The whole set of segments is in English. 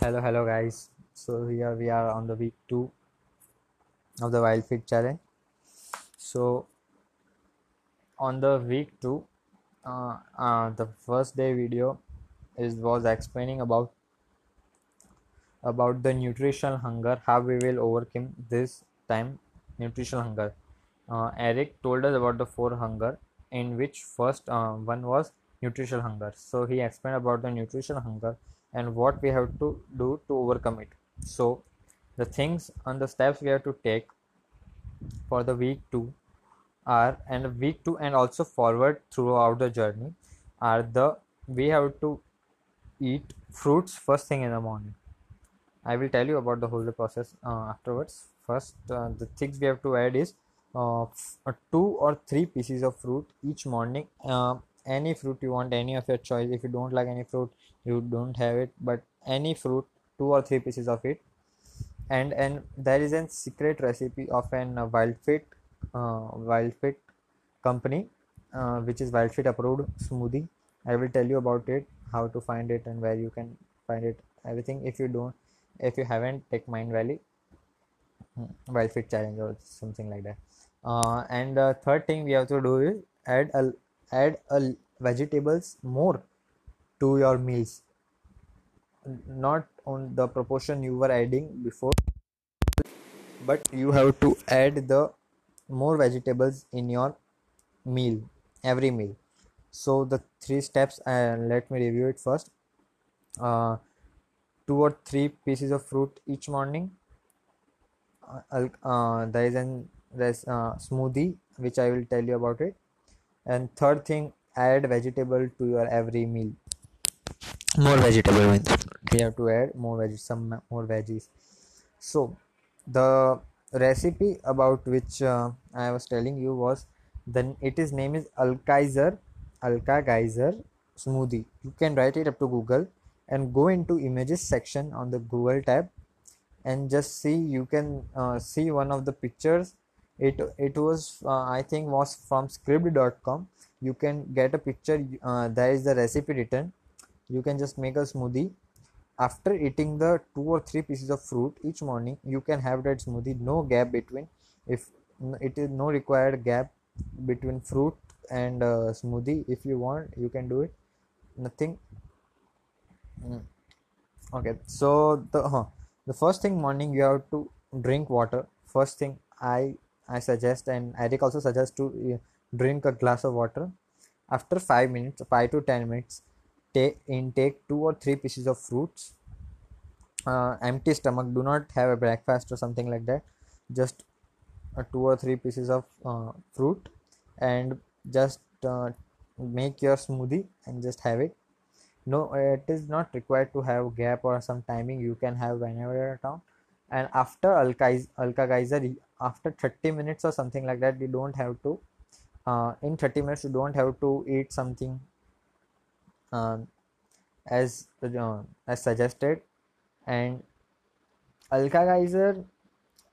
hello hello guys. So here we are on the week two of the wild fit challenge. So on the week two uh, uh, the first day video is was explaining about about the nutritional hunger how we will overcome this time nutritional hunger. Uh, eric told us about the four hunger in which first uh, one was nutritional hunger. So he explained about the nutritional hunger and what we have to do to overcome it. So the things and the steps we have to take for the week 2 are and week 2 and also forward throughout the journey are the we have to eat fruits first thing in the morning. I will tell you about the whole process uh, afterwards. First uh, the things we have to add is uh, f- two or three pieces of fruit each morning uh, any fruit you want any of your choice. If you don't like any fruit you don't have it but any fruit two or three pieces of it. And and there is a secret recipe of an uh, wild fit uh, wild fit company uh, which is wild fit approved smoothie. I will tell you about it how to find it and where you can find it everything. If you don't if you haven't take Mindvalley. Hmm, wild fit challenge or something like that. Uh, and the third thing we have to do is add a add a vegetables more to your meals. Not on the proportion you were adding before but you have to add the more vegetables in your meal every meal. So the three steps and uh, let me review it first. Uh, two or three pieces of fruit each morning. Uh, uh, there is an smoothie which i will tell you about it and third thing add vegetable to your every meal. More vegetable means we have to add more veg some more veggies. So the recipe about which uh, i was telling you was then it is name is alkaiser alka geyser smoothie. You can write it up to google and go into images section on the google tab and just see you can uh, see one of the pictures it it was uh, i think was from scribd.com you can get a picture uh, there is the recipe written. You can just make a smoothie. After eating the two or three pieces of fruit each morning you can have that smoothie. No gap between if it is no required gap between fruit and uh, smoothie. If you want you can do it. Nothing. Mm. okay. So the uh, the first thing morning you have to drink water. First thing i i suggest and eric also suggests to uh, drink a glass of water. After 5 minutes 5 to 10 minutes take intake two or three pieces of fruits. Uh, empty stomach do not have a breakfast or something like that. Just uh, two or three pieces of uh, fruit and just uh, make your smoothie and just have it. No it is not required to have gap or some timing. You can have whenever at and after alka geyser after 30 minutes or something like that you don't have to uh, in 30 minutes you don't have to eat something um, as uh, as suggested. And alka geyser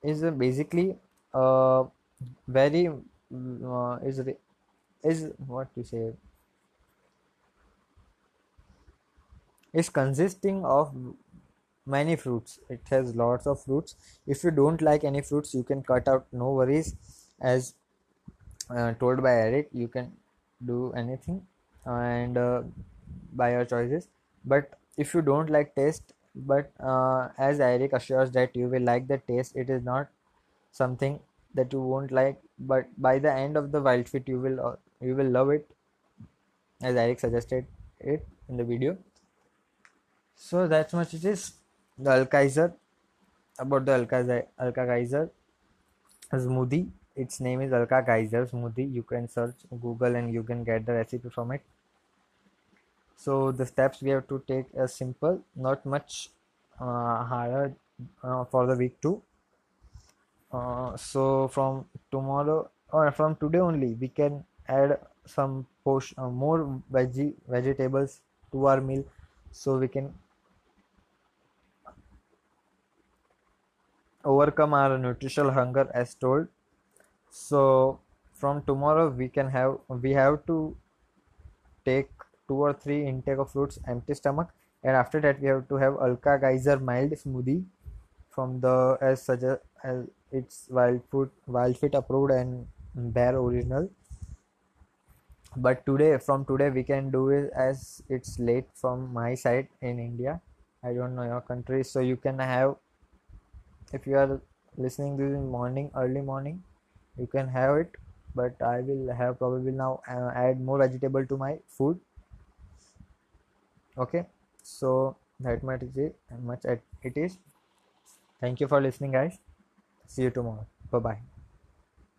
is basically uh, very uh, is is what you say is consisting of many fruits. It has lots of fruits. If you don't like any fruits you can cut out. No worries. As uh, told by eric you can do anything and uh, by your choices. But if you don't like taste but uh, as eric assures that you will like the taste it is not something that you won't like. But by the end of the wild fit you will uh, you will love it as eric suggested it in the video. So that's much it is the alkaiser about the alka geyser smoothie. Its name is alka geyser smoothie. You can search google and you can get the recipe from it. So the steps we have to take are simple. Not much uh, harder uh, for the week two. Uh, so from tomorrow or from today only we can add some push uh, more veggie vegetables to our meal so we can overcome our nutritional hunger as told. So from tomorrow we can have we have to take two or three intake of fruits empty stomach. And after that we have to have Alka Geyser mild smoothie from the as such a as it's wild food wild fit approved and bare original. But today from today we can do it as it's late from my side in india. I don't know your country. So you can have if you are listening this in morning early morning you can have it but i will have probably now uh, add more vegetable to my food. Okay? So that much much it is. Thank you for listening guys. See you tomorrow. Bye bye